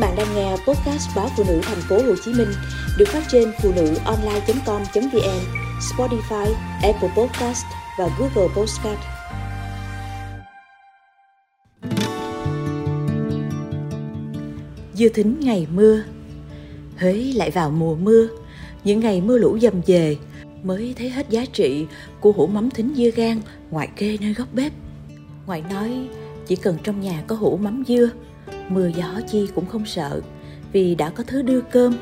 bạn đang nghe podcast báo phụ nữ thành phố Hồ Chí Minh được phát trên phụ nữ online.com.vn, Spotify, Apple Podcast và Google Podcast. Dưa thính ngày mưa Huế lại vào mùa mưa, những ngày mưa lũ dầm về mới thấy hết giá trị của hũ mắm thính dưa gan ngoại kê nơi góc bếp. Ngoại nói chỉ cần trong nhà có hũ mắm dưa mưa gió chi cũng không sợ, vì đã có thứ đưa cơm.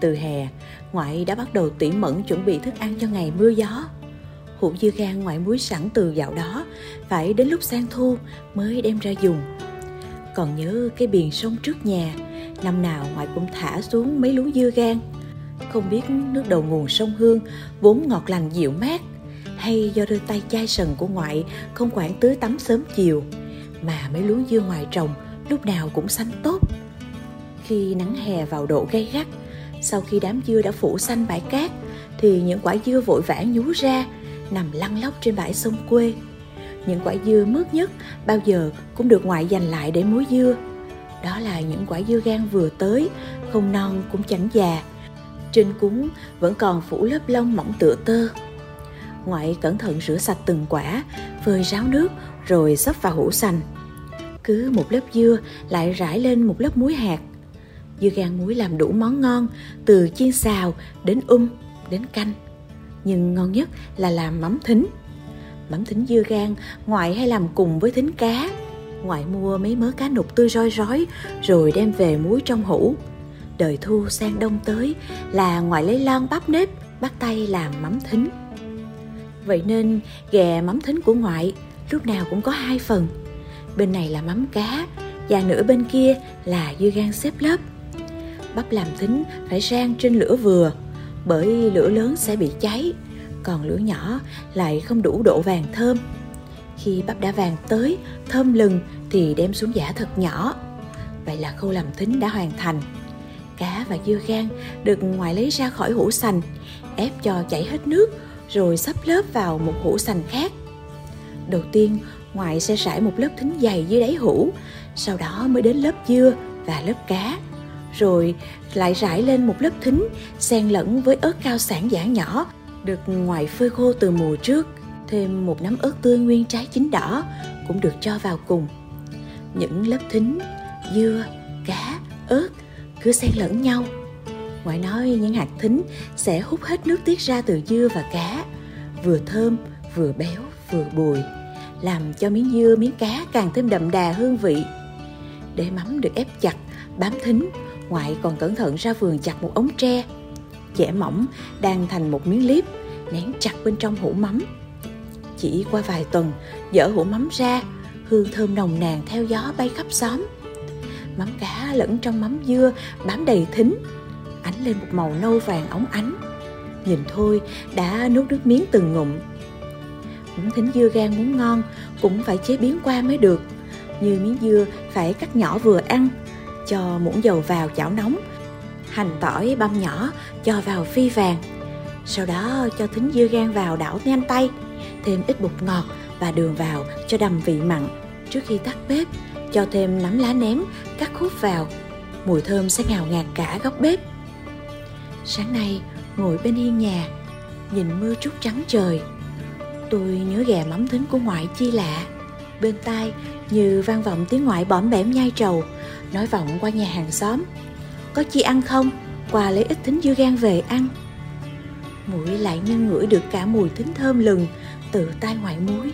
Từ hè, ngoại đã bắt đầu tỉ mẩn chuẩn bị thức ăn cho ngày mưa gió. Hũ dưa gan ngoại muối sẵn từ dạo đó, phải đến lúc sang thu mới đem ra dùng. Còn nhớ cái biển sông trước nhà, năm nào ngoại cũng thả xuống mấy lúa dưa gan. Không biết nước đầu nguồn sông hương vốn ngọt lành dịu mát, hay do đôi tay chai sần của ngoại không quản tưới tắm sớm chiều, mà mấy lúa dưa ngoài trồng lúc nào cũng xanh tốt. Khi nắng hè vào độ gay gắt, sau khi đám dưa đã phủ xanh bãi cát, thì những quả dưa vội vã nhú ra, nằm lăn lóc trên bãi sông quê. Những quả dưa mướt nhất bao giờ cũng được ngoại dành lại để muối dưa. Đó là những quả dưa gan vừa tới, không non cũng chẳng già. Trên cúng vẫn còn phủ lớp lông mỏng tựa tơ. Ngoại cẩn thận rửa sạch từng quả, phơi ráo nước, rồi xấp vào hũ sành cứ một lớp dưa lại rải lên một lớp muối hạt. Dưa gan muối làm đủ món ngon, từ chiên xào đến um đến canh. Nhưng ngon nhất là làm mắm thính. Mắm thính dưa gan, ngoại hay làm cùng với thính cá. Ngoại mua mấy mớ cá nục tươi roi rói, rồi đem về muối trong hũ. Đời thu sang đông tới là ngoại lấy lon bắp nếp, bắt tay làm mắm thính. Vậy nên ghè mắm thính của ngoại lúc nào cũng có hai phần bên này là mắm cá và nửa bên kia là dưa gan xếp lớp. Bắp làm thính phải rang trên lửa vừa, bởi lửa lớn sẽ bị cháy, còn lửa nhỏ lại không đủ độ vàng thơm. Khi bắp đã vàng tới, thơm lừng thì đem xuống giả thật nhỏ. Vậy là khâu làm thính đã hoàn thành. Cá và dưa gan được ngoài lấy ra khỏi hũ sành, ép cho chảy hết nước, rồi sắp lớp vào một hũ sành khác. Đầu tiên ngoại sẽ rải một lớp thính dày dưới đáy hũ, sau đó mới đến lớp dưa và lớp cá. Rồi lại rải lên một lớp thính xen lẫn với ớt cao sản giả nhỏ, được ngoại phơi khô từ mùa trước, thêm một nắm ớt tươi nguyên trái chín đỏ cũng được cho vào cùng. Những lớp thính, dưa, cá, ớt cứ xen lẫn nhau. Ngoại nói những hạt thính sẽ hút hết nước tiết ra từ dưa và cá, vừa thơm, vừa béo, vừa bùi làm cho miếng dưa, miếng cá càng thêm đậm đà hương vị. Để mắm được ép chặt, bám thính, ngoại còn cẩn thận ra vườn chặt một ống tre. Chẻ mỏng đang thành một miếng liếp, nén chặt bên trong hũ mắm. Chỉ qua vài tuần dỡ hũ mắm ra, hương thơm nồng nàn theo gió bay khắp xóm. Mắm cá lẫn trong mắm dưa bám đầy thính, ánh lên một màu nâu vàng óng ánh. Nhìn thôi, đã nuốt nước miếng từng ngụm. Món thính dưa gan muốn ngon cũng phải chế biến qua mới được. Như miếng dưa phải cắt nhỏ vừa ăn, cho muỗng dầu vào chảo nóng, hành tỏi băm nhỏ cho vào phi vàng. Sau đó cho thính dưa gan vào đảo nhanh tay, thêm ít bột ngọt và đường vào cho đầm vị mặn. Trước khi tắt bếp, cho thêm nắm lá ném cắt khúc vào. Mùi thơm sẽ ngào ngạt cả góc bếp. Sáng nay, ngồi bên hiên nhà, nhìn mưa trút trắng trời, Tôi nhớ ghè mắm thính của ngoại chi lạ. Bên tai, như vang vọng tiếng ngoại bõm bẻm nhai trầu, Nói vọng qua nhà hàng xóm. Có chi ăn không? Quà lấy ít thính dưa gan về ăn. Mũi lại như ngửi được cả mùi thính thơm lừng Từ tai ngoại muối.